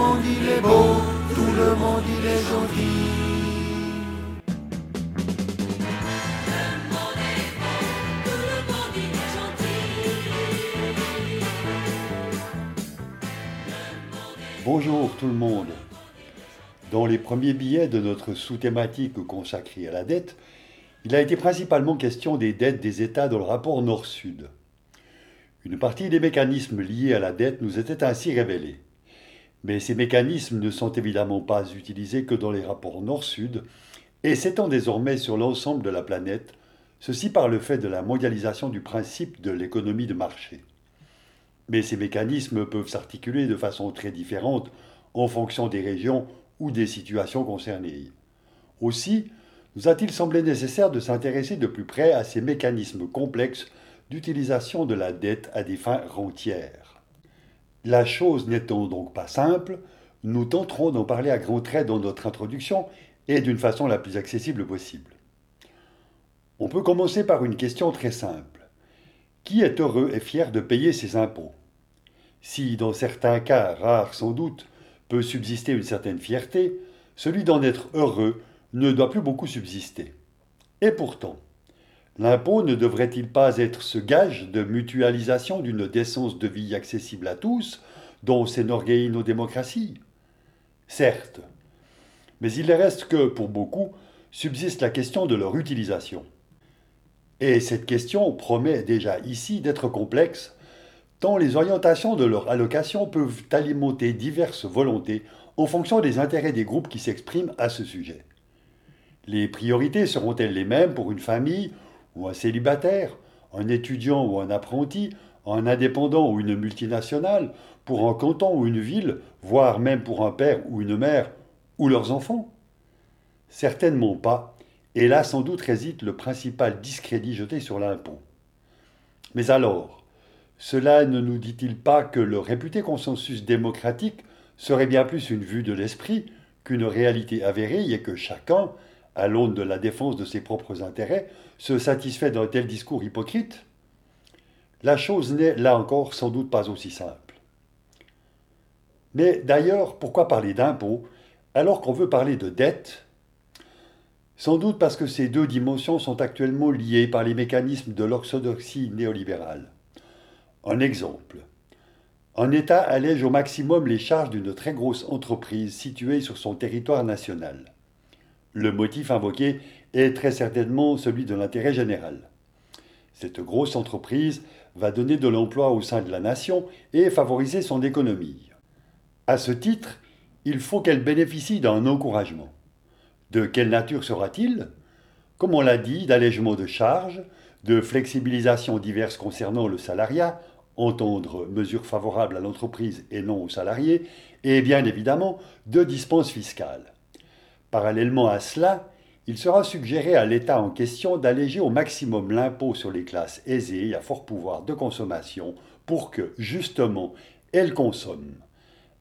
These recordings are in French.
monde il est beau, tout le monde il est gentil. Bonjour tout le monde. Dans les premiers billets de notre sous-thématique consacrée à la dette, il a été principalement question des dettes des États dans le rapport Nord-Sud. Une partie des mécanismes liés à la dette nous était ainsi révélée. Mais ces mécanismes ne sont évidemment pas utilisés que dans les rapports Nord-Sud et s'étend désormais sur l'ensemble de la planète, ceci par le fait de la mondialisation du principe de l'économie de marché. Mais ces mécanismes peuvent s'articuler de façon très différente en fonction des régions ou des situations concernées. Aussi, nous a-t-il semblé nécessaire de s'intéresser de plus près à ces mécanismes complexes d'utilisation de la dette à des fins rentières. La chose n'étant donc pas simple, nous tenterons d'en parler à grands traits dans notre introduction et d'une façon la plus accessible possible. On peut commencer par une question très simple. Qui est heureux et fier de payer ses impôts? Si, dans certains cas, rares sans doute, peut subsister une certaine fierté, celui d'en être heureux ne doit plus beaucoup subsister. Et pourtant, l'impôt ne devrait-il pas être ce gage de mutualisation d'une décence de vie accessible à tous, dont s'énorgueillent nos démocraties? Certes, mais il reste que, pour beaucoup, subsiste la question de leur utilisation. Et cette question promet déjà ici d'être complexe, tant les orientations de leur allocation peuvent alimenter diverses volontés en fonction des intérêts des groupes qui s'expriment à ce sujet. Les priorités seront-elles les mêmes pour une famille un célibataire, un étudiant ou un apprenti, un indépendant ou une multinationale, pour un canton ou une ville, voire même pour un père ou une mère ou leurs enfants? Certainement pas, et là sans doute réside le principal discrédit jeté sur l'impôt. Mais alors, cela ne nous dit-il pas que le réputé consensus démocratique serait bien plus une vue de l'esprit qu'une réalité avérée et que chacun, à l'aune de la défense de ses propres intérêts, se satisfait d'un tel discours hypocrite La chose n'est, là encore, sans doute pas aussi simple. Mais d'ailleurs, pourquoi parler d'impôts alors qu'on veut parler de dette Sans doute parce que ces deux dimensions sont actuellement liées par les mécanismes de l'orthodoxie néolibérale. Un exemple. Un État allège au maximum les charges d'une très grosse entreprise située sur son territoire national. Le motif invoqué est très certainement celui de l'intérêt général. Cette grosse entreprise va donner de l'emploi au sein de la nation et favoriser son économie. À ce titre, il faut qu'elle bénéficie d'un encouragement. De quelle nature sera-t-il? Comme on l'a dit, d'allègement de charges, de flexibilisation diverses concernant le salariat, entendre mesures favorables à l'entreprise et non aux salariés, et bien évidemment de dispenses fiscales. Parallèlement à cela, il sera suggéré à l'État en question d'alléger au maximum l'impôt sur les classes aisées et à fort pouvoir de consommation pour que, justement, elles consomment,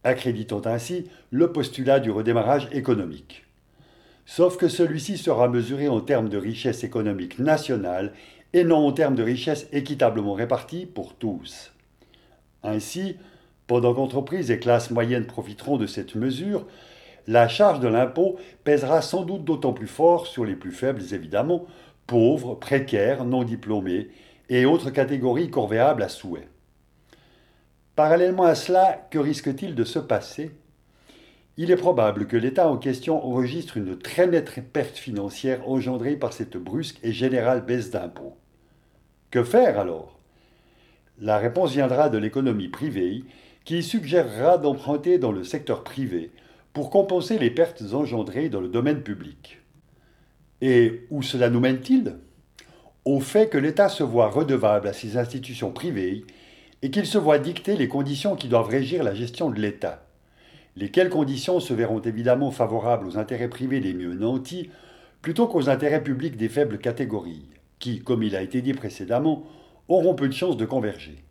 accréditant ainsi le postulat du redémarrage économique. Sauf que celui-ci sera mesuré en termes de richesse économique nationale et non en termes de richesse équitablement répartie pour tous. Ainsi, pendant qu'entreprises et classes moyennes profiteront de cette mesure, la charge de l'impôt pèsera sans doute d'autant plus fort sur les plus faibles, évidemment, pauvres, précaires, non diplômés et autres catégories corvéables à souhait. Parallèlement à cela, que risque-t-il de se passer? Il est probable que l'État en question enregistre une très nette perte financière engendrée par cette brusque et générale baisse d'impôts. Que faire alors? La réponse viendra de l'économie privée qui suggérera d'emprunter dans le secteur privé pour compenser les pertes engendrées dans le domaine public. Et où cela nous mène-t-il? Au fait que l'État se voit redevable à ses institutions privées et qu'il se voit dicter les conditions qui doivent régir la gestion de l'État. Lesquelles conditions se verront évidemment favorables aux intérêts privés des mieux nantis plutôt qu'aux intérêts publics des faibles catégories qui, comme il a été dit précédemment, auront peu de chances de converger.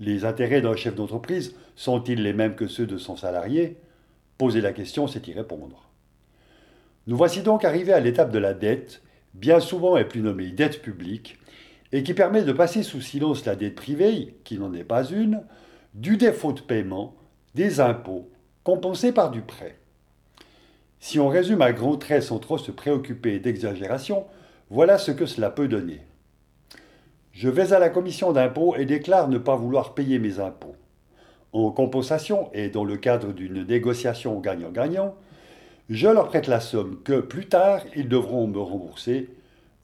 Les intérêts d'un chef d'entreprise sont-ils les mêmes que ceux de son salarié? Poser la question, c'est y répondre. Nous voici donc arrivés à l'étape de la dette, bien souvent est plus nommée dette publique, et qui permet de passer sous silence la dette privée, qui n'en est pas une, du défaut de paiement, des impôts, compensée par du prêt. Si on résume à grands traits sans trop se préoccuper d'exagération, voilà ce que cela peut donner. Je vais à la commission d'impôt et déclare ne pas vouloir payer mes impôts. En compensation et dans le cadre d'une négociation gagnant-gagnant, je leur prête la somme que plus tard ils devront me rembourser.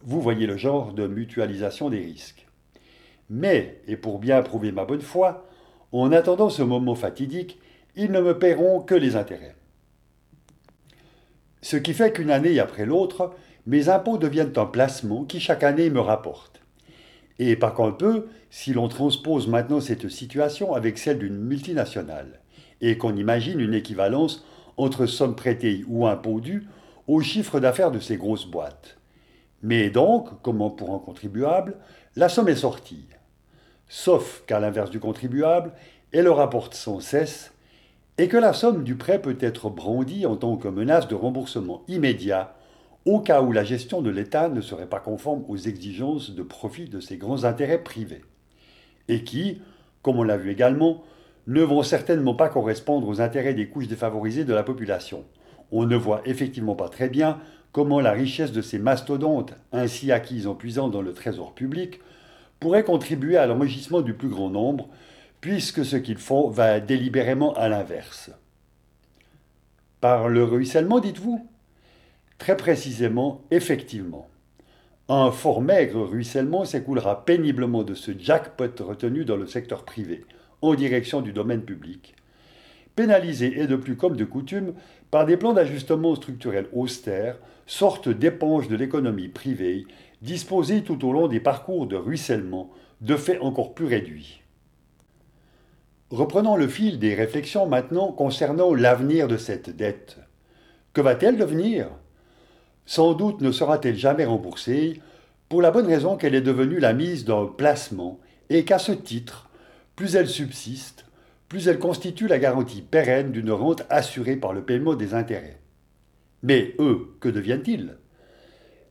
Vous voyez le genre de mutualisation des risques. Mais, et pour bien prouver ma bonne foi, en attendant ce moment fatidique, ils ne me paieront que les intérêts. Ce qui fait qu'une année après l'autre, mes impôts deviennent un placement qui chaque année me rapporte. Et par contre peu, si l'on transpose maintenant cette situation avec celle d'une multinationale, et qu'on imagine une équivalence entre somme prêtée ou impôt dû au chiffre d'affaires de ces grosses boîtes. Mais donc, comme pour un contribuable, la somme est sortie? Sauf qu'à l'inverse du contribuable, elle rapporte sans cesse, et que la somme du prêt peut être brandie en tant que menace de remboursement immédiat au cas où la gestion de l'État ne serait pas conforme aux exigences de profit de ces grands intérêts privés, et qui, comme on l'a vu également, ne vont certainement pas correspondre aux intérêts des couches défavorisées de la population. On ne voit effectivement pas très bien comment la richesse de ces mastodontes, ainsi acquise en puisant dans le trésor public, pourrait contribuer à l'enrichissement du plus grand nombre, puisque ce qu'ils font va délibérément à l'inverse. Par le ruissellement, dites-vous? Très précisément, effectivement. Un fort maigre ruissellement s'écoulera péniblement de ce jackpot retenu dans le secteur privé, en direction du domaine public, pénalisé et de plus comme de coutume par des plans d'ajustement structurel austères, sorte d'éponges de l'économie privée, disposés tout au long des parcours de ruissellement, de fait encore plus réduits. Reprenons le fil des réflexions maintenant concernant l'avenir de cette dette. Que va-t-elle devenir? Sans doute ne sera-t-elle jamais remboursée, pour la bonne raison qu'elle est devenue la mise d'un placement et qu'à ce titre, plus elle subsiste, plus elle constitue la garantie pérenne d'une rente assurée par le paiement des intérêts. Mais eux, que deviennent-ils?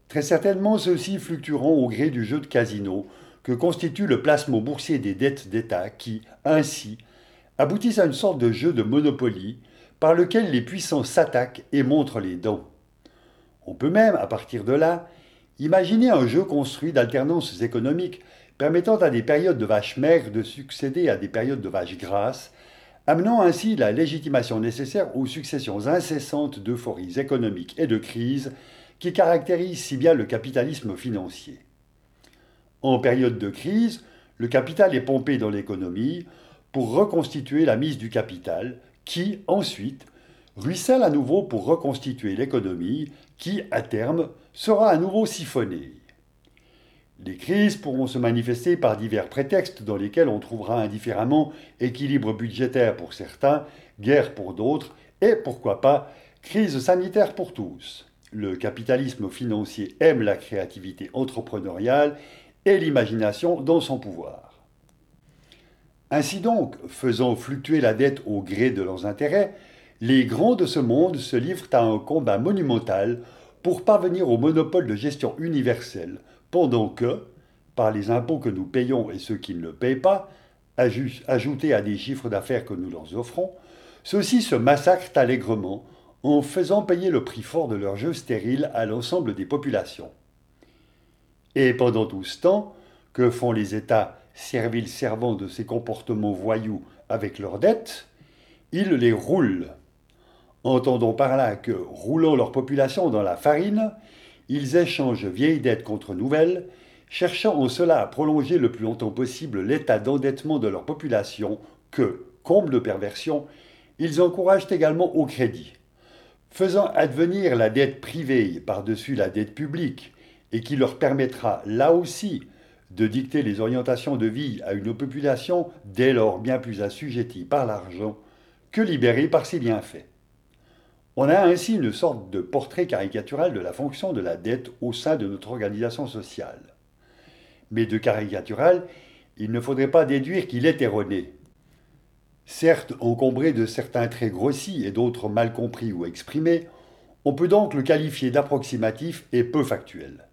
Très certainement, ceux-ci fluctueront au gré du jeu de casino que constitue le placement boursier des dettes d'État qui, ainsi, aboutissent à une sorte de jeu de monopoly par lequel les puissants s'attaquent et montrent les dents. On peut même, à partir de là, imaginer un jeu construit d'alternances économiques permettant à des périodes de vaches maigres de succéder à des périodes de vaches grasses, amenant ainsi la légitimation nécessaire aux successions incessantes d'euphories économiques et de crises qui caractérisent si bien le capitalisme financier. En période de crise, le capital est pompé dans l'économie pour reconstituer la mise du capital, qui, ensuite, ruisselle à nouveau pour reconstituer l'économie, qui, à terme, sera à nouveau siphonnée. Les crises pourront se manifester par divers prétextes dans lesquels on trouvera indifféremment équilibre budgétaire pour certains, guerre pour d'autres, et pourquoi pas crise sanitaire pour tous. Le capitalisme financier aime la créativité entrepreneuriale et l'imagination dans son pouvoir. Ainsi donc, faisant fluctuer la dette au gré de leurs intérêts, les grands de ce monde se livrent à un combat monumental pour parvenir au monopole de gestion universelle pendant que, par les impôts que nous payons et ceux qui ne le payent pas, ajoutés à des chiffres d'affaires que nous leur offrons, ceux-ci se massacrent allègrement en faisant payer le prix fort de leur jeu stérile à l'ensemble des populations. Et pendant tout ce temps, que font les États serviles servant de ces comportements voyous avec leurs dettes Ils les roulent. Entendons par là que, roulant leur population dans la farine, ils échangent vieilles dettes contre nouvelles, cherchant en cela à prolonger le plus longtemps possible l'état d'endettement de leur population que, comble de perversion, ils encouragent également au crédit. Faisant advenir la dette privée par-dessus la dette publique, et qui leur permettra là aussi de dicter les orientations de vie à une population dès lors bien plus assujettie par l'argent que libérée par ses bienfaits. On a ainsi une sorte de portrait caricatural de la fonction de la dette au sein de notre organisation sociale. Mais de caricatural, il ne faudrait pas déduire qu'il est erroné. Certes encombré de certains traits grossis et d'autres mal compris ou exprimés, on peut donc le qualifier d'approximatif et peu factuel.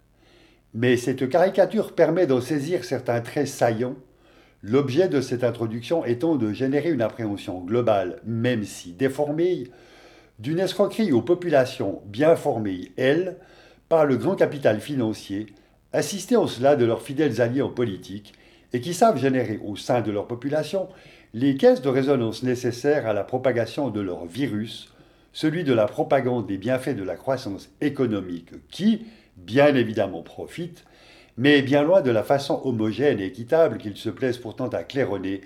Mais cette caricature permet d'en saisir certains traits saillants, L'objet de cette introduction étant de générer une appréhension globale, même si déformée, d'une escroquerie aux populations bien formées, elles, par le grand capital financier, assisté en cela de leurs fidèles alliés en politique, et qui savent générer au sein de leur population les caisses de résonance nécessaires à la propagation de leur virus, celui de la propagande des bienfaits de la croissance économique qui, bien évidemment, profite, mais bien loin de la façon homogène et équitable qu'ils se plaisent pourtant à claironner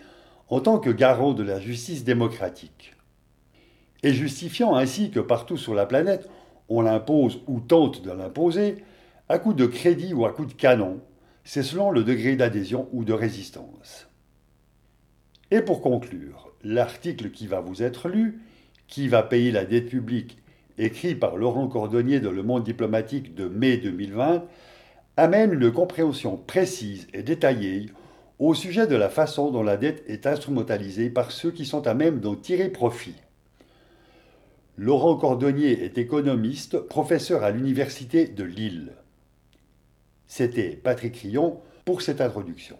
en tant que garant de la justice démocratique. Et justifiant ainsi que partout sur la planète, on l'impose ou tente de l'imposer, à coup de crédit ou à coup de canon, c'est selon le degré d'adhésion ou de résistance. Et pour conclure, l'article qui va vous être lu, qui va payer la dette publique, écrit par Laurent Cordonnier dans Le Monde diplomatique de mai 2020, amène une compréhension précise et détaillée au sujet de la façon dont la dette est instrumentalisée par ceux qui sont à même d'en tirer profit. Laurent Cordonnier est économiste, professeur à l'Université de Lille. C'était Patrick Rion pour cette introduction.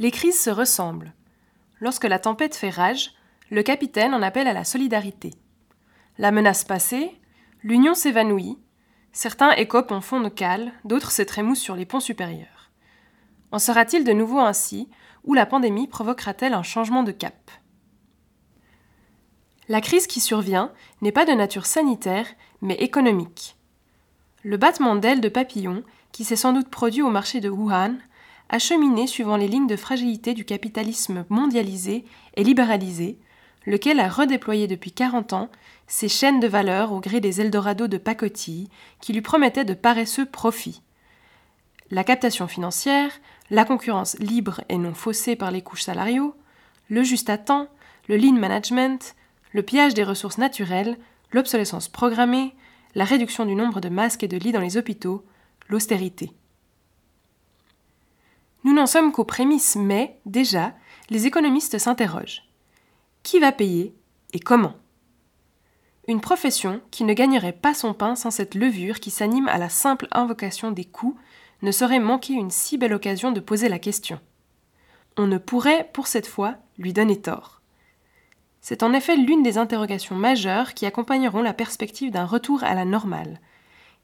Les crises se ressemblent. Lorsque la tempête fait rage, le capitaine en appelle à la solidarité. La menace passée, l'union s'évanouit, certains écopent en fond de cale, d'autres se trémoussent sur les ponts supérieurs. En sera-t-il de nouveau ainsi, ou la pandémie provoquera-t-elle un changement de cap? La crise qui survient n'est pas de nature sanitaire, mais économique. Le battement d'ailes de papillon, qui s'est sans doute produit au marché de Wuhan, a cheminé suivant les lignes de fragilité du capitalisme mondialisé et libéralisé, lequel a redéployé depuis 40 ans ses chaînes de valeur au gré des Eldorados de pacotille qui lui promettaient de paresseux profits. La captation financière, la concurrence libre et non faussée par les couches salariaux, le juste à temps, le lean management, le pillage des ressources naturelles, l'obsolescence programmée, la réduction du nombre de masques et de lits dans les hôpitaux, l'austérité. Nous n'en sommes qu'aux prémices, mais, déjà, les économistes s'interrogent. Qui va payer et comment Une profession qui ne gagnerait pas son pain sans cette levure qui s'anime à la simple invocation des coûts ne saurait manquer une si belle occasion de poser la question. On ne pourrait, pour cette fois, lui donner tort. C'est en effet l'une des interrogations majeures qui accompagneront la perspective d'un retour à la normale.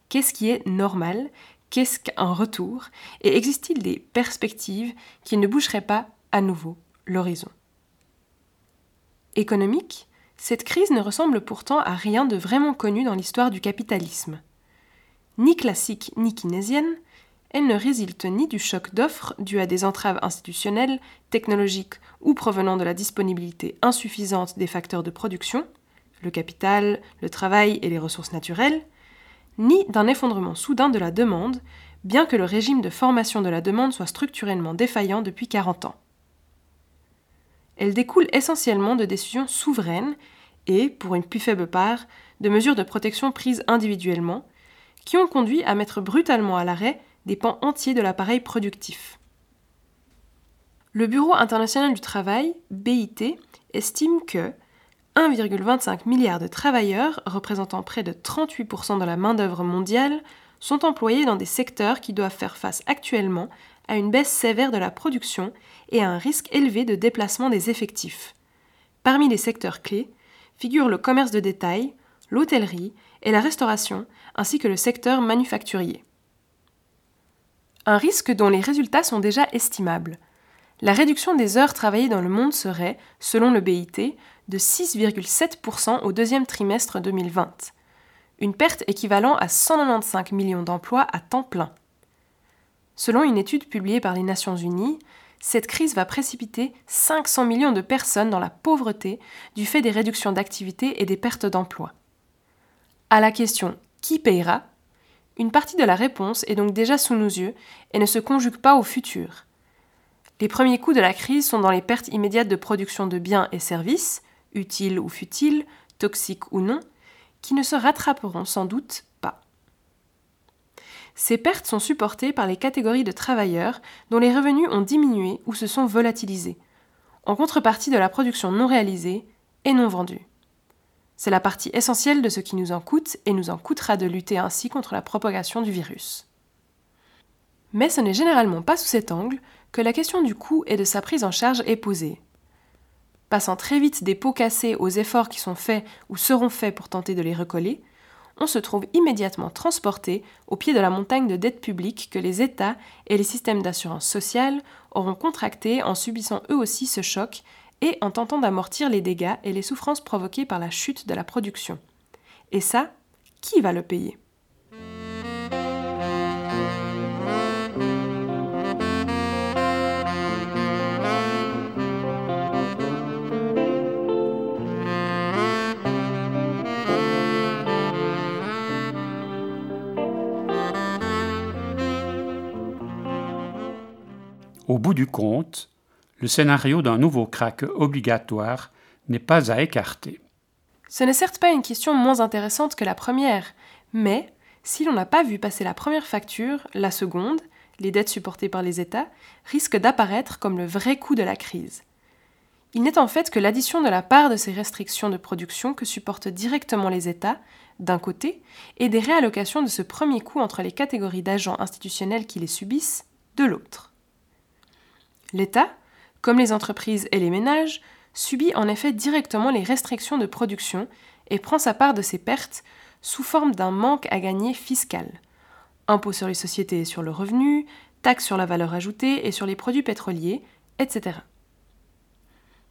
Qu'est-ce qui est normal? Qu'est-ce qu'un retour? Et existe-t-il des perspectives qui ne boucheraient pas à nouveau l'horizon? Économique, cette crise ne ressemble pourtant à rien de vraiment connu dans l'histoire du capitalisme. Ni classique ni keynésienne, elle ne résulte ni du choc d'offres dû à des entraves institutionnelles, technologiques ou provenant de la disponibilité insuffisante des facteurs de production, le capital, le travail et les ressources naturelles, ni d'un effondrement soudain de la demande, bien que le régime de formation de la demande soit structurellement défaillant depuis 40 ans. Elle découle essentiellement de décisions souveraines et, pour une plus faible part, de mesures de protection prises individuellement, qui ont conduit à mettre brutalement à l'arrêt des pans entiers de l'appareil productif. Le Bureau international du travail, BIT, estime que, 1,25 milliard de travailleurs, représentant près de 38% de la main-d'œuvre mondiale, sont employés dans des secteurs qui doivent faire face actuellement à une baisse sévère de la production et à un risque élevé de déplacement des effectifs. Parmi les secteurs clés figurent le commerce de détail, l'hôtellerie et la restauration, ainsi que le secteur manufacturier. Un risque dont les résultats sont déjà estimables. La réduction des heures travaillées dans le monde serait, selon le BIT, de 6,7% au deuxième trimestre 2020, une perte équivalent à 195 millions d'emplois à temps plein. Selon une étude publiée par les Nations Unies, cette crise va précipiter 500 millions de personnes dans la pauvreté du fait des réductions d'activité et des pertes d'emplois. À la question qui payera? une partie de la réponse est donc déjà sous nos yeux et ne se conjugue pas au futur. Les premiers coups de la crise sont dans les pertes immédiates de production de biens et services, utiles ou futiles, toxiques ou non, qui ne se rattraperont sans doute. Ces pertes sont supportées par les catégories de travailleurs dont les revenus ont diminué ou se sont volatilisés, en contrepartie de la production non réalisée et non vendue. C'est la partie essentielle de ce qui nous en coûte et nous en coûtera de lutter ainsi contre la propagation du virus. Mais ce n'est généralement pas sous cet angle que la question du coût et de sa prise en charge est posée. Passant très vite des pots cassés aux efforts qui sont faits ou seront faits pour tenter de les recoller, on se trouve immédiatement transporté au pied de la montagne de dettes publiques que les États et les systèmes d'assurance sociale auront contractées en subissant eux aussi ce choc et en tentant d'amortir les dégâts et les souffrances provoquées par la chute de la production. Et ça, qui va le payer? Au bout du compte, le scénario d'un nouveau crack obligatoire n'est pas à écarter. Ce n'est certes pas une question moins intéressante que la première, mais si l'on n'a pas vu passer la première facture, la seconde, les dettes supportées par les États, risque d'apparaître comme le vrai coût de la crise. Il n'est en fait que l'addition de la part de ces restrictions de production que supportent directement les États, d'un côté, et des réallocations de ce premier coût entre les catégories d'agents institutionnels qui les subissent, de l'autre. L'État, comme les entreprises et les ménages, subit en effet directement les restrictions de production et prend sa part de ces pertes sous forme d'un manque à gagner fiscal. Impôts sur les sociétés et sur le revenu, taxes sur la valeur ajoutée et sur les produits pétroliers, etc.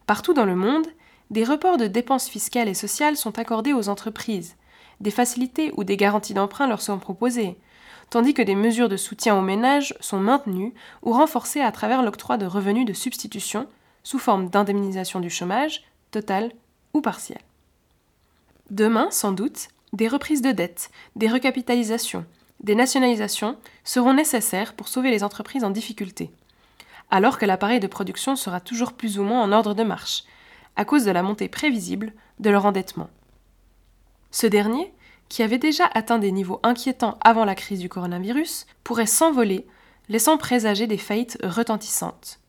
Partout dans le monde, des reports de dépenses fiscales et sociales sont accordés aux entreprises, des facilités ou des garanties d'emprunt leur sont proposées, tandis que des mesures de soutien aux ménages sont maintenues ou renforcées à travers l'octroi de revenus de substitution sous forme d'indemnisation du chômage, totale ou partielle. Demain, sans doute, des reprises de dettes, des recapitalisations, des nationalisations seront nécessaires pour sauver les entreprises en difficulté, alors que l'appareil de production sera toujours plus ou moins en ordre de marche, à cause de la montée prévisible de leur endettement. Ce dernier qui avait déjà atteint des niveaux inquiétants avant la crise du coronavirus, pourrait s'envoler, laissant présager des faillites retentissantes.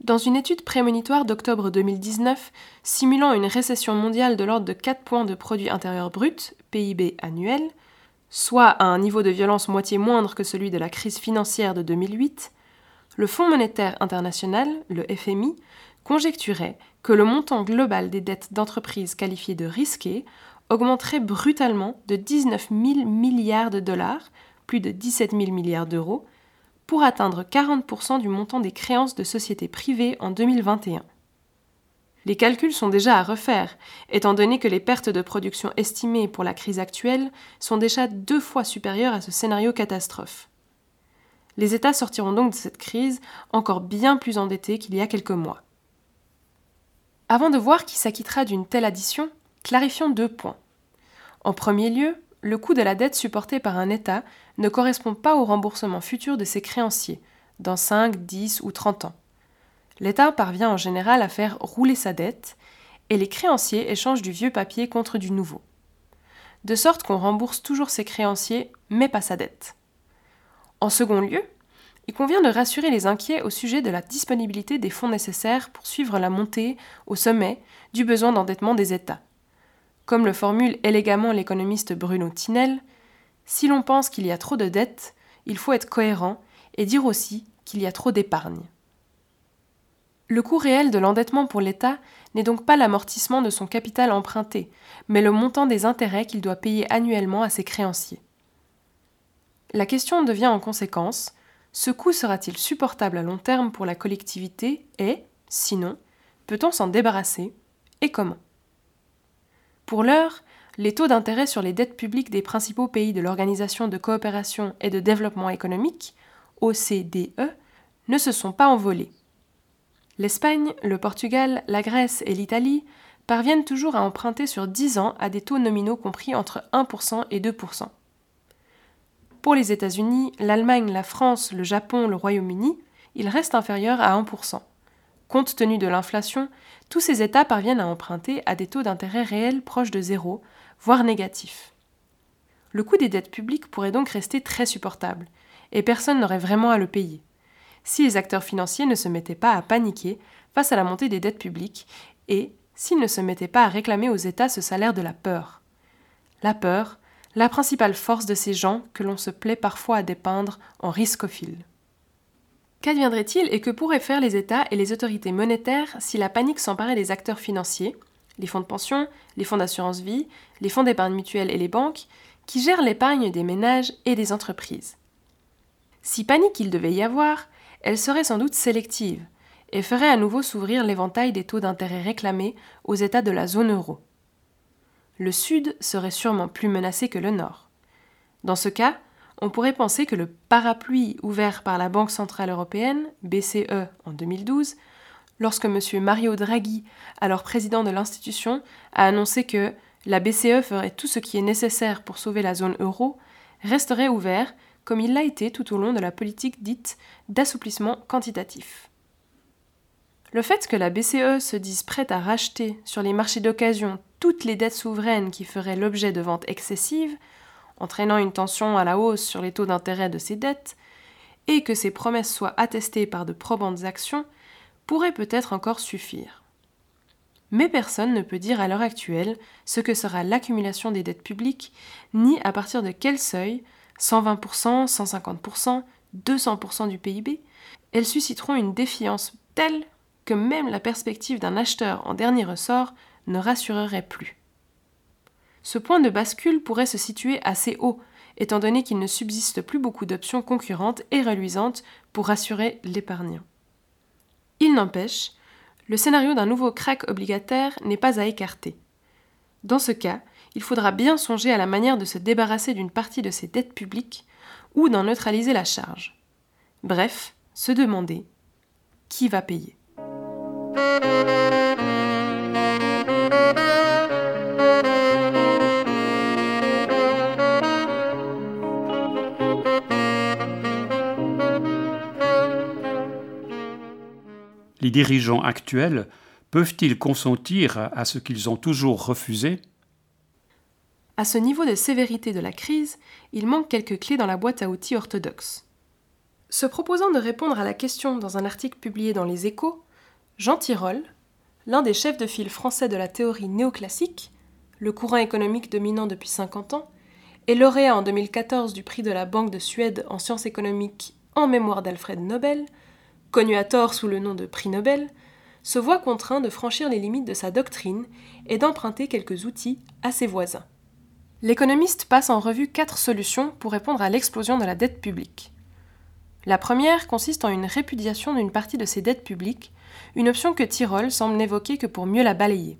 Dans une étude prémonitoire d'octobre 2019, simulant une récession mondiale de l'ordre de 4 points de produit intérieur brut, PIB annuel, soit à un niveau de violence moitié moindre que celui de la crise financière de 2008, le Fonds monétaire international, le FMI, conjecturait que le montant global des dettes d'entreprises qualifiées de risquées augmenterait brutalement de 19 000 milliards de dollars, plus de 17 000 milliards d'euros, pour atteindre 40% du montant des créances de sociétés privées en 2021. Les calculs sont déjà à refaire, étant donné que les pertes de production estimées pour la crise actuelle sont déjà deux fois supérieures à ce scénario catastrophe. Les États sortiront donc de cette crise encore bien plus endettés qu'il y a quelques mois. Avant de voir qui s'acquittera d'une telle addition, clarifions deux points. En premier lieu, le coût de la dette supportée par un État ne correspond pas au remboursement futur de ses créanciers, dans 5, 10 ou 30 ans. L'État parvient en général à faire rouler sa dette, et les créanciers échangent du vieux papier contre du nouveau. De sorte qu'on rembourse toujours ses créanciers, mais pas sa dette. En second lieu, il convient de rassurer les inquiets au sujet de la disponibilité des fonds nécessaires pour suivre la montée, au sommet, du besoin d'endettement des États. Comme le formule élégamment l'économiste Bruno Tinel, si l'on pense qu'il y a trop de dettes, il faut être cohérent et dire aussi qu'il y a trop d'épargne. Le coût réel de l'endettement pour l'État n'est donc pas l'amortissement de son capital emprunté, mais le montant des intérêts qu'il doit payer annuellement à ses créanciers. La question devient en conséquence ce coût sera-t-il supportable à long terme pour la collectivité et, sinon, peut-on s'en débarrasser et comment? Pour l'heure, les taux d'intérêt sur les dettes publiques des principaux pays de l'Organisation de coopération et de développement économique, OCDE, ne se sont pas envolés. L'Espagne, le Portugal, la Grèce et l'Italie parviennent toujours à emprunter sur 10 ans à des taux nominaux compris entre 1% et 2%. Pour les États-Unis, l'Allemagne, la France, le Japon, le Royaume-Uni, ils restent inférieurs à 1%. Compte tenu de l'inflation, tous ces États parviennent à emprunter à des taux d'intérêt réels proches de zéro, voire négatifs. Le coût des dettes publiques pourrait donc rester très supportable, et personne n'aurait vraiment à le payer, si les acteurs financiers ne se mettaient pas à paniquer face à la montée des dettes publiques, et s'ils ne se mettaient pas à réclamer aux États ce salaire de la peur. La peur, la principale force de ces gens que l'on se plaît parfois à dépeindre en riscophiles. Qu'adviendrait-il et que pourraient faire les États et les autorités monétaires si la panique s'emparait des acteurs financiers, les fonds de pension, les fonds d'assurance vie, les fonds d'épargne mutuelle et les banques, qui gèrent l'épargne des ménages et des entreprises? Si panique il devait y avoir, elle serait sans doute sélective et ferait à nouveau s'ouvrir l'éventail des taux d'intérêt réclamés aux États de la zone euro. Le Sud serait sûrement plus menacé que le Nord. Dans ce cas, on pourrait penser que le parapluie ouvert par la Banque centrale européenne, BCE, en 2012, lorsque M. Mario Draghi, alors président de l'institution, a annoncé que la BCE ferait tout ce qui est nécessaire pour sauver la zone euro, resterait ouvert comme il l'a été tout au long de la politique dite d'assouplissement quantitatif. Le fait que la BCE se dise prête à racheter sur les marchés d'occasion toutes les dettes souveraines qui feraient l'objet de ventes excessives entraînant une tension à la hausse sur les taux d'intérêt de ces dettes, et que ces promesses soient attestées par de probantes actions, pourrait peut-être encore suffire. Mais personne ne peut dire à l'heure actuelle ce que sera l'accumulation des dettes publiques, ni à partir de quel seuil, 120%, 150%, 200% du PIB, elles susciteront une défiance telle que même la perspective d'un acheteur en dernier ressort ne rassurerait plus. Ce point de bascule pourrait se situer assez haut, étant donné qu'il ne subsiste plus beaucoup d'options concurrentes et reluisantes pour rassurer l'épargnant. Il n'empêche, le scénario d'un nouveau crack obligataire n'est pas à écarter. Dans ce cas, il faudra bien songer à la manière de se débarrasser d'une partie de ses dettes publiques ou d'en neutraliser la charge. Bref, se demander qui va payer? Les dirigeants actuels peuvent-ils consentir à ce qu'ils ont toujours refusé? À ce niveau de sévérité de la crise, il manque quelques clés dans la boîte à outils orthodoxe. Se proposant de répondre à la question dans un article publié dans Les Échos, Jean Tirole, l'un des chefs de file français de la théorie néoclassique, le courant économique dominant depuis 50 ans, et lauréat en 2014 du prix de la Banque de Suède en sciences économiques en mémoire d'Alfred Nobel, connu à tort sous le nom de prix Nobel, se voit contraint de franchir les limites de sa doctrine et d'emprunter quelques outils à ses voisins. L'économiste passe en revue quatre solutions pour répondre à l'explosion de la dette publique. La première consiste en une répudiation d'une partie de ces dettes publiques, une option que Tyrol semble n'évoquer que pour mieux la balayer.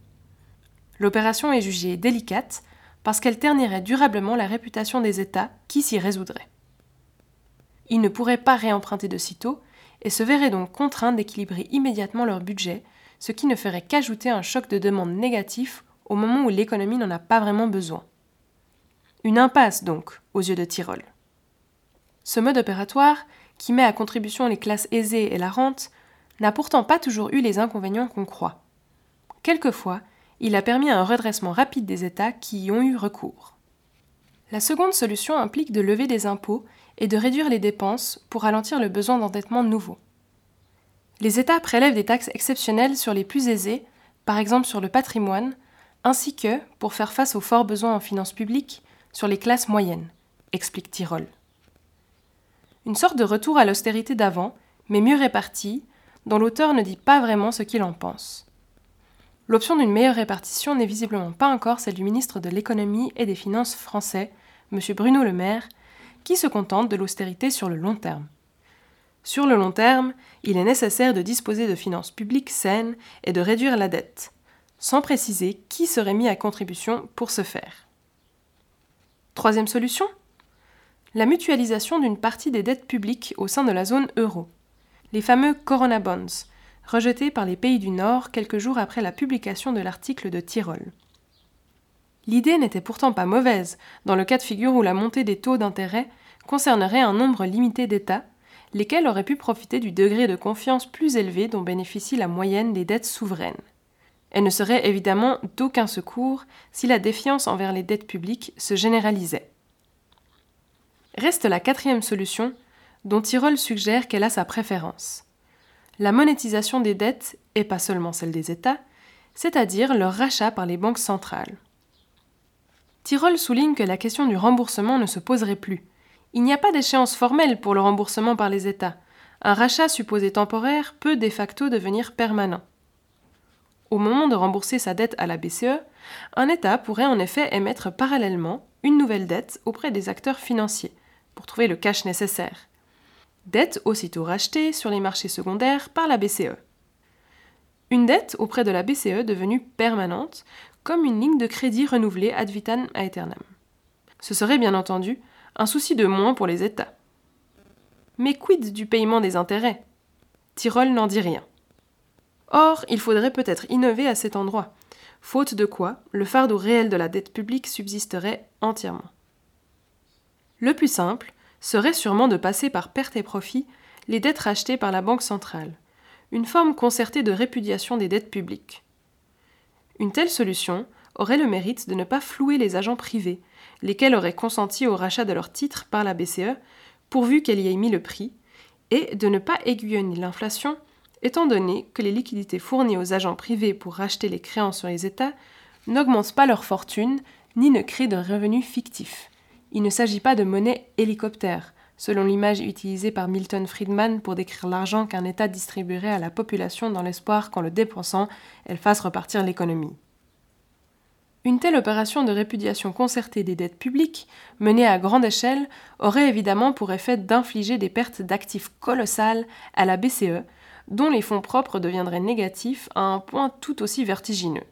L'opération est jugée délicate parce qu'elle ternirait durablement la réputation des États qui s'y résoudraient. Ils ne pourraient pas réemprunter de sitôt, et se verraient donc contraints d'équilibrer immédiatement leur budget, ce qui ne ferait qu'ajouter un choc de demande négatif au moment où l'économie n'en a pas vraiment besoin. Une impasse donc, aux yeux de Tyrol. Ce mode opératoire, qui met à contribution les classes aisées et la rente, n'a pourtant pas toujours eu les inconvénients qu'on croit. Quelquefois, il a permis un redressement rapide des États qui y ont eu recours. La seconde solution implique de lever des impôts et de réduire les dépenses pour ralentir le besoin d'endettement nouveau. Les États prélèvent des taxes exceptionnelles sur les plus aisés, par exemple sur le patrimoine, ainsi que, pour faire face aux forts besoins en finances publiques, sur les classes moyennes, explique Tyrol. Une sorte de retour à l'austérité d'avant, mais mieux répartie, dont l'auteur ne dit pas vraiment ce qu'il en pense. L'option d'une meilleure répartition n'est visiblement pas encore celle du ministre de l'économie et des finances français, M. Bruno Le Maire, qui se contente de l'austérité sur le long terme. Sur le long terme, il est nécessaire de disposer de finances publiques saines et de réduire la dette, sans préciser qui serait mis à contribution pour ce faire. Troisième solution La mutualisation d'une partie des dettes publiques au sein de la zone euro, les fameux Corona Bonds, rejetés par les pays du Nord quelques jours après la publication de l'article de Tyrol. L'idée n'était pourtant pas mauvaise, dans le cas de figure où la montée des taux d'intérêt concernerait un nombre limité d'États, lesquels auraient pu profiter du degré de confiance plus élevé dont bénéficie la moyenne des dettes souveraines. Elle ne serait évidemment d'aucun secours si la défiance envers les dettes publiques se généralisait. Reste la quatrième solution, dont Tyrol suggère qu'elle a sa préférence. La monétisation des dettes, et pas seulement celle des États, c'est-à-dire leur rachat par les banques centrales. Tyrol souligne que la question du remboursement ne se poserait plus. Il n'y a pas d'échéance formelle pour le remboursement par les États. Un rachat supposé temporaire peut de facto devenir permanent. Au moment de rembourser sa dette à la BCE, un État pourrait en effet émettre parallèlement une nouvelle dette auprès des acteurs financiers pour trouver le cash nécessaire. Dette aussitôt rachetée sur les marchés secondaires par la BCE. Une dette auprès de la BCE devenue permanente, comme une ligne de crédit renouvelée ad vitam aeternam. Ce serait bien entendu un souci de moins pour les États. Mais quid du paiement des intérêts? Tyrol n'en dit rien. Or, il faudrait peut-être innover à cet endroit, faute de quoi le fardeau réel de la dette publique subsisterait entièrement. Le plus simple serait sûrement de passer par perte et profit les dettes rachetées par la Banque centrale, une forme concertée de répudiation des dettes publiques. Une telle solution aurait le mérite de ne pas flouer les agents privés, lesquels auraient consenti au rachat de leurs titres par la BCE, pourvu qu'elle y ait mis le prix, et de ne pas aiguillonner l'inflation étant donné que les liquidités fournies aux agents privés pour racheter les créances sur les États n'augmentent pas leur fortune ni ne créent de revenus fictifs. Il ne s'agit pas de monnaie hélicoptère, selon l'image utilisée par Milton Friedman pour décrire l'argent qu'un État distribuerait à la population dans l'espoir qu'en le dépensant, elle fasse repartir l'économie. Une telle opération de répudiation concertée des dettes publiques, menée à grande échelle, aurait évidemment pour effet d'infliger des pertes d'actifs colossales à la BCE, dont les fonds propres deviendraient négatifs à un point tout aussi vertigineux.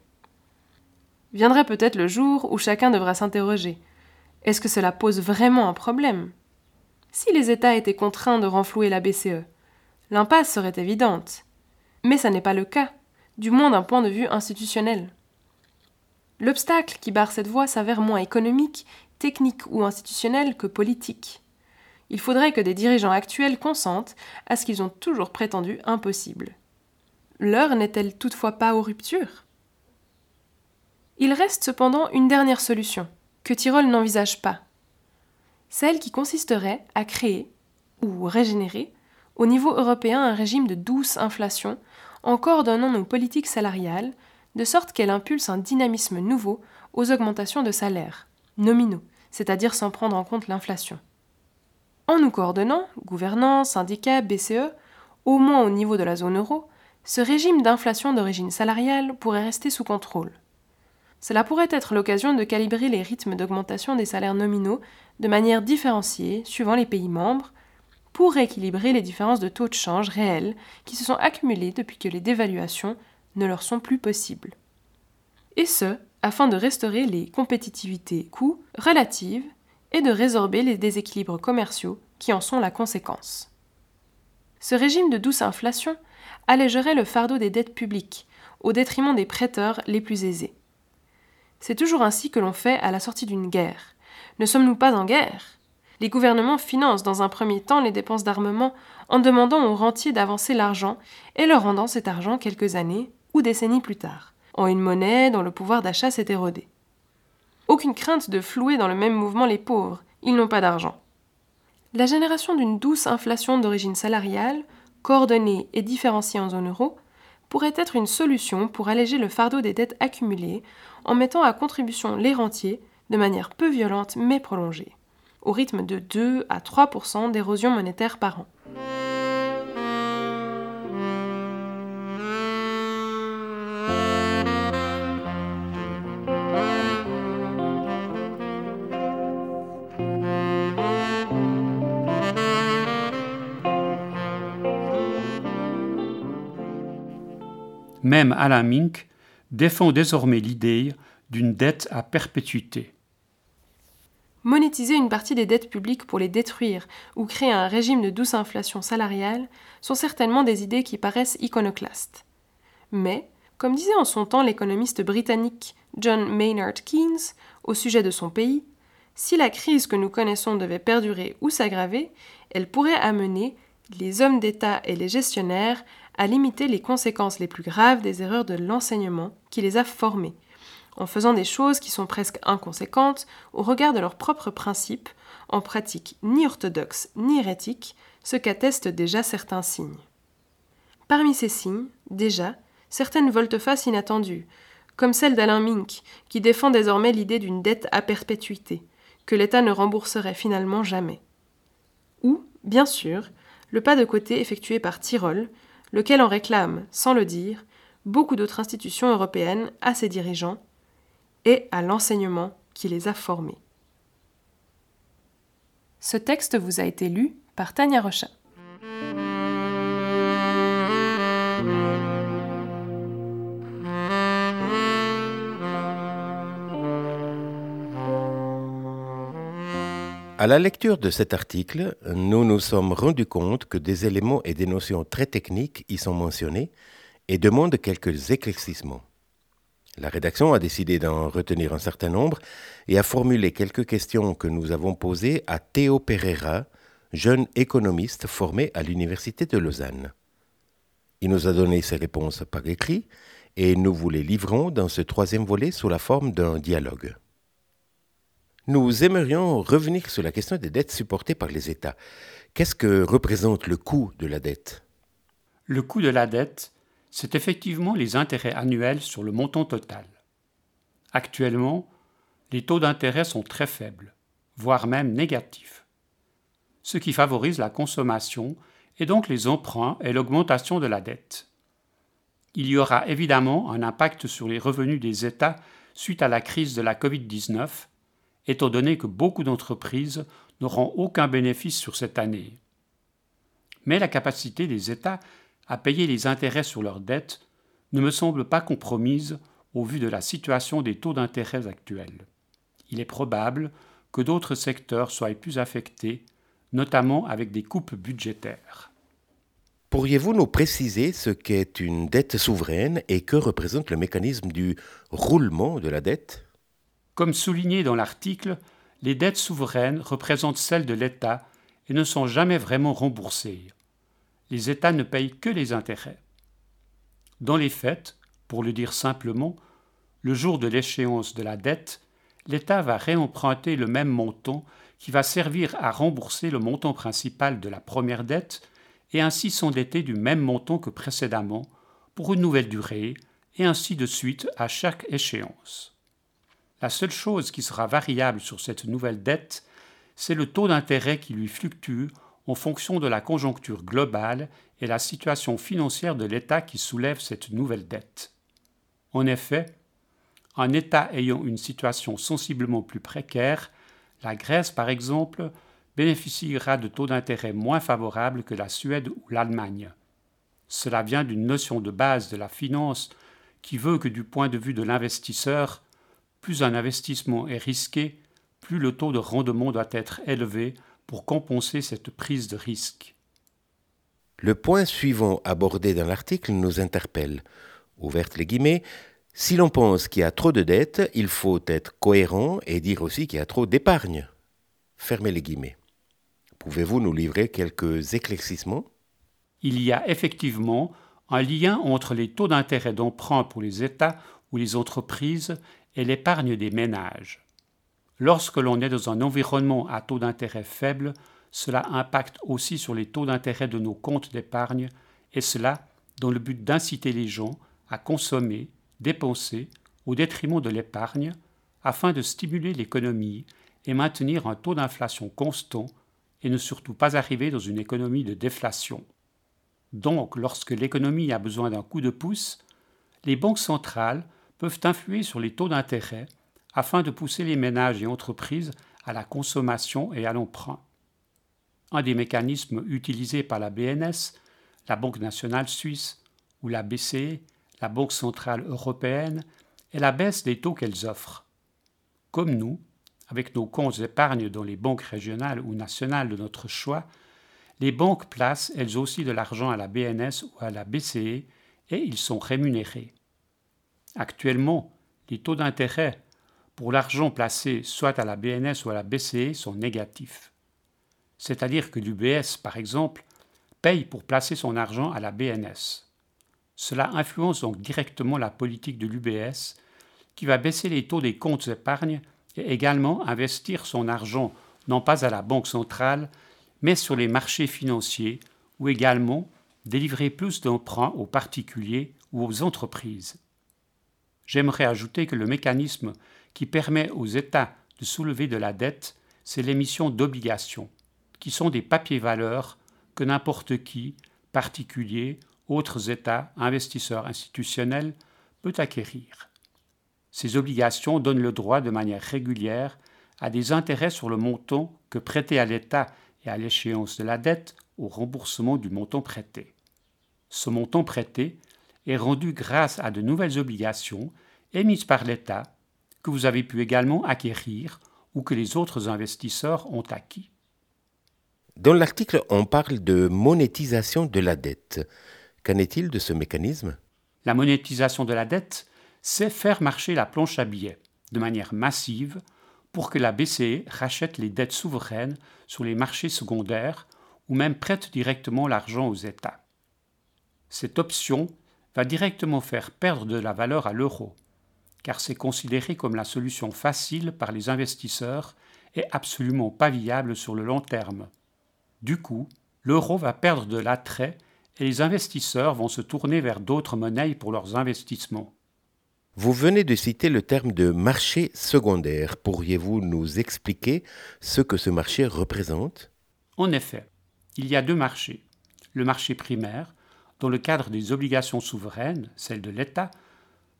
Viendrait peut-être le jour où chacun devra s'interroger. Est-ce que cela pose vraiment un problème? Si les États étaient contraints de renflouer la BCE, l'impasse serait évidente. Mais ça n'est pas le cas, du moins d'un point de vue institutionnel. L'obstacle qui barre cette voie s'avère moins économique, technique ou institutionnel que politique il faudrait que des dirigeants actuels consentent à ce qu'ils ont toujours prétendu impossible. L'heure n'est-elle toutefois pas aux ruptures? Il reste cependant une dernière solution, que Tyrol n'envisage pas. Celle qui consisterait à créer, ou régénérer, au niveau européen un régime de douce inflation en coordonnant nos politiques salariales, de sorte qu'elle impulse un dynamisme nouveau aux augmentations de salaires, nominaux, c'est-à-dire sans prendre en compte l'inflation. En nous coordonnant, gouvernants, syndicats, BCE, au moins au niveau de la zone euro, ce régime d'inflation d'origine salariale pourrait rester sous contrôle. Cela pourrait être l'occasion de calibrer les rythmes d'augmentation des salaires nominaux de manière différenciée suivant les pays membres, pour rééquilibrer les différences de taux de change réels qui se sont accumulées depuis que les dévaluations ne leur sont plus possibles. Et ce, afin de restaurer les compétitivités coûts relatives et de résorber les déséquilibres commerciaux qui en sont la conséquence. Ce régime de douce inflation allégerait le fardeau des dettes publiques, au détriment des prêteurs les plus aisés. C'est toujours ainsi que l'on fait à la sortie d'une guerre. Ne sommes-nous pas en guerre? Les gouvernements financent dans un premier temps les dépenses d'armement en demandant aux rentiers d'avancer l'argent et leur rendant cet argent quelques années ou décennies plus tard, en une monnaie dont le pouvoir d'achat s'est érodé. Aucune crainte de flouer dans le même mouvement les pauvres, ils n'ont pas d'argent. La génération d'une douce inflation d'origine salariale, coordonnée et différenciée en zone euro, pourrait être une solution pour alléger le fardeau des dettes accumulées en mettant à contribution les rentiers de manière peu violente mais prolongée, au rythme de 2 à 3% d'érosion monétaire par an. Même Alain Mink défend désormais l'idée d'une dette à perpétuité. Monétiser une partie des dettes publiques pour les détruire ou créer un régime de douce inflation salariale sont certainement des idées qui paraissent iconoclastes. Mais, comme disait en son temps l'économiste britannique John Maynard Keynes au sujet de son pays, si la crise que nous connaissons devait perdurer ou s'aggraver, elle pourrait amener les hommes d'État et les gestionnaires à limiter les conséquences les plus graves des erreurs de l'enseignement qui les a formés, en faisant des choses qui sont presque inconséquentes au regard de leurs propres principes, en pratique ni orthodoxe ni hérétique, ce qu'attestent déjà certains signes. Parmi ces signes, déjà, certaines volte-face inattendues, comme celle d'Alain Mink, qui défend désormais l'idée d'une dette à perpétuité, que l'État ne rembourserait finalement jamais. Ou, bien sûr, le pas de côté effectué par Tyrol, lequel en réclame, sans le dire, beaucoup d'autres institutions européennes à ses dirigeants et à l'enseignement qui les a formés. Ce texte vous a été lu par Tania Rochat. À la lecture de cet article, nous nous sommes rendus compte que des éléments et des notions très techniques y sont mentionnés et demandent quelques éclaircissements. La rédaction a décidé d'en retenir un certain nombre et a formulé quelques questions que nous avons posées à Théo Pereira, jeune économiste formé à l'Université de Lausanne. Il nous a donné ses réponses par écrit et nous vous les livrons dans ce troisième volet sous la forme d'un dialogue. Nous aimerions revenir sur la question des dettes supportées par les États. Qu'est-ce que représente le coût de la dette? Le coût de la dette, c'est effectivement les intérêts annuels sur le montant total. Actuellement, les taux d'intérêt sont très faibles, voire même négatifs, ce qui favorise la consommation et donc les emprunts et l'augmentation de la dette. Il y aura évidemment un impact sur les revenus des États suite à la crise de la Covid-19 étant donné que beaucoup d'entreprises n'auront aucun bénéfice sur cette année. Mais la capacité des États à payer les intérêts sur leurs dettes ne me semble pas compromise au vu de la situation des taux d'intérêt actuels. Il est probable que d'autres secteurs soient plus affectés, notamment avec des coupes budgétaires. Pourriez-vous nous préciser ce qu'est une dette souveraine et que représente le mécanisme du roulement de la dette? Comme souligné dans l'article, les dettes souveraines représentent celles de l'État et ne sont jamais vraiment remboursées. Les États ne payent que les intérêts. Dans les faits, pour le dire simplement, le jour de l'échéance de la dette, l'État va réemprunter le même montant qui va servir à rembourser le montant principal de la première dette et ainsi s'endetter du même montant que précédemment pour une nouvelle durée et ainsi de suite à chaque échéance. La seule chose qui sera variable sur cette nouvelle dette, c'est le taux d'intérêt qui lui fluctue en fonction de la conjoncture globale et la situation financière de l'État qui soulève cette nouvelle dette. En effet, un État ayant une situation sensiblement plus précaire, la Grèce par exemple, bénéficiera de taux d'intérêt moins favorables que la Suède ou l'Allemagne. Cela vient d'une notion de base de la finance qui veut que du point de vue de l'investisseur, plus un investissement est risqué, plus le taux de rendement doit être élevé pour compenser cette prise de risque. Le point suivant abordé dans l'article nous interpelle. Ouverte les guillemets, si l'on pense qu'il y a trop de dettes, il faut être cohérent et dire aussi qu'il y a trop d'épargne. Fermez les guillemets. Pouvez-vous nous livrer quelques éclaircissements? Il y a effectivement un lien entre les taux d'intérêt d'emprunt pour les États ou les entreprises et l'épargne des ménages. Lorsque l'on est dans un environnement à taux d'intérêt faible, cela impacte aussi sur les taux d'intérêt de nos comptes d'épargne, et cela dans le but d'inciter les gens à consommer, dépenser, au détriment de l'épargne, afin de stimuler l'économie et maintenir un taux d'inflation constant et ne surtout pas arriver dans une économie de déflation. Donc, lorsque l'économie a besoin d'un coup de pouce, les banques centrales peuvent influer sur les taux d'intérêt afin de pousser les ménages et entreprises à la consommation et à l'emprunt. Un des mécanismes utilisés par la BNS, la Banque nationale suisse ou la BCE, la Banque centrale européenne, est la baisse des taux qu'elles offrent. Comme nous, avec nos comptes d'épargne dans les banques régionales ou nationales de notre choix, les banques placent elles aussi de l'argent à la BNS ou à la BCE et ils sont rémunérés. Actuellement, les taux d'intérêt pour l'argent placé soit à la BNS ou à la BCE sont négatifs. C'est-à-dire que l'UBS, par exemple, paye pour placer son argent à la BNS. Cela influence donc directement la politique de l'UBS, qui va baisser les taux des comptes épargne et également investir son argent non pas à la Banque centrale, mais sur les marchés financiers ou également délivrer plus d'emprunts aux particuliers ou aux entreprises. J'aimerais ajouter que le mécanisme qui permet aux États de soulever de la dette, c'est l'émission d'obligations, qui sont des papiers-valeurs que n'importe qui, particulier, autres États, investisseurs institutionnels, peut acquérir. Ces obligations donnent le droit de manière régulière à des intérêts sur le montant que prêté à l'État et à l'échéance de la dette au remboursement du montant prêté. Ce montant prêté est rendu grâce à de nouvelles obligations émises par l'État que vous avez pu également acquérir ou que les autres investisseurs ont acquis. Dans l'article, on parle de monétisation de la dette. Qu'en est-il de ce mécanisme? La monétisation de la dette, c'est faire marcher la planche à billets de manière massive pour que la BCE rachète les dettes souveraines sur les marchés secondaires ou même prête directement l'argent aux États. Cette option va directement faire perdre de la valeur à l'euro, car c'est considéré comme la solution facile par les investisseurs et absolument pas viable sur le long terme. Du coup, l'euro va perdre de l'attrait et les investisseurs vont se tourner vers d'autres monnaies pour leurs investissements. Vous venez de citer le terme de marché secondaire. Pourriez-vous nous expliquer ce que ce marché représente? En effet, il y a deux marchés. Le marché primaire, dans le cadre des obligations souveraines, celles de l'État,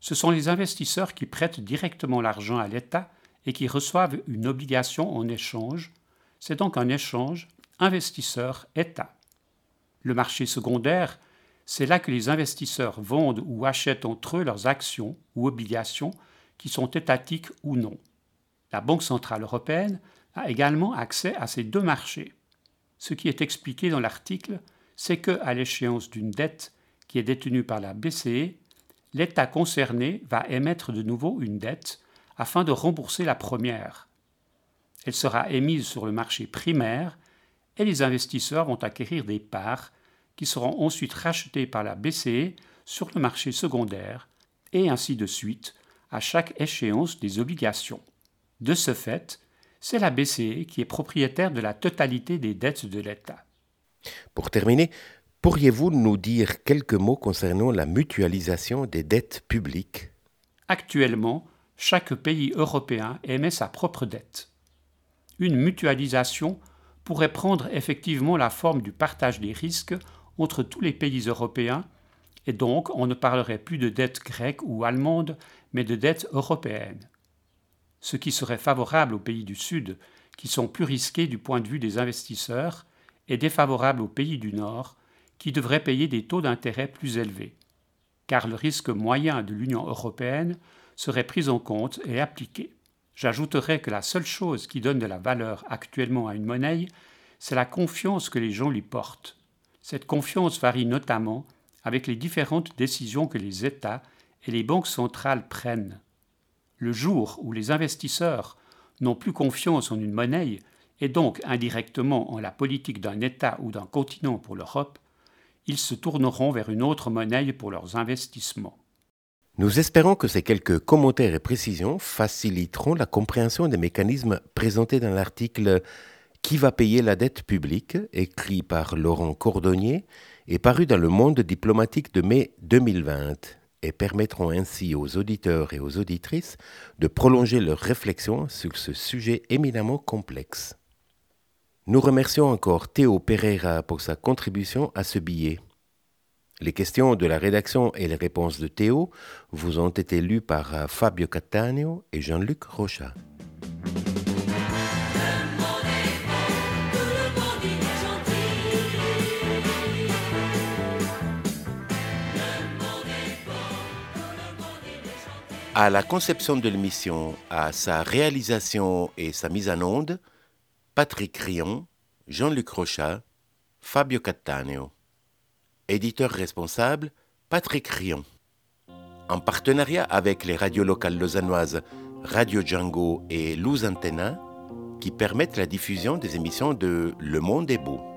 ce sont les investisseurs qui prêtent directement l'argent à l'État et qui reçoivent une obligation en échange. C'est donc un échange investisseur-État. Le marché secondaire, c'est là que les investisseurs vendent ou achètent entre eux leurs actions ou obligations qui sont étatiques ou non. La Banque centrale européenne a également accès à ces deux marchés. Ce qui est expliqué dans l'article, c'est que, à l'échéance d'une dette qui est détenue par la BCE, l'État concerné va émettre de nouveau une dette afin de rembourser la première. Elle sera émise sur le marché primaire et les investisseurs vont acquérir des parts qui seront ensuite rachetés par la BCE sur le marché secondaire, et ainsi de suite, à chaque échéance des obligations. De ce fait, c'est la BCE qui est propriétaire de la totalité des dettes de l'État. Pour terminer, pourriez-vous nous dire quelques mots concernant la mutualisation des dettes publiques? Actuellement, chaque pays européen émet sa propre dette. Une mutualisation pourrait prendre effectivement la forme du partage des risques entre tous les pays européens, et donc on ne parlerait plus de dette grecque ou allemande, mais de dette européenne. Ce qui serait favorable aux pays du Sud, qui sont plus risqués du point de vue des investisseurs, et défavorable aux pays du Nord, qui devraient payer des taux d'intérêt plus élevés. Car le risque moyen de l'Union européenne serait pris en compte et appliqué. J'ajouterai que la seule chose qui donne de la valeur actuellement à une monnaie, c'est la confiance que les gens lui portent. Cette confiance varie notamment avec les différentes décisions que les États et les banques centrales prennent. Le jour où les investisseurs n'ont plus confiance en une monnaie, et donc indirectement en la politique d'un État ou d'un continent pour l'Europe, ils se tourneront vers une autre monnaie pour leurs investissements. Nous espérons que ces quelques commentaires et précisions faciliteront la compréhension des mécanismes présentés dans l'article qui va payer la dette publique, écrit par Laurent Cordonnier et paru dans le Monde diplomatique de mai 2020, et permettront ainsi aux auditeurs et aux auditrices de prolonger leurs réflexions sur ce sujet éminemment complexe. Nous remercions encore Théo Pereira pour sa contribution à ce billet. Les questions de la rédaction et les réponses de Théo vous ont été lues par Fabio Cattaneo et Jean-Luc Rocha. À la conception de l'émission, à sa réalisation et sa mise en onde, Patrick Rion, Jean-Luc Rochat, Fabio Cattaneo. Éditeur responsable, Patrick Rion. En partenariat avec les radios locales lausannoises Radio Django et Luz Antenna, qui permettent la diffusion des émissions de Le Monde est beau.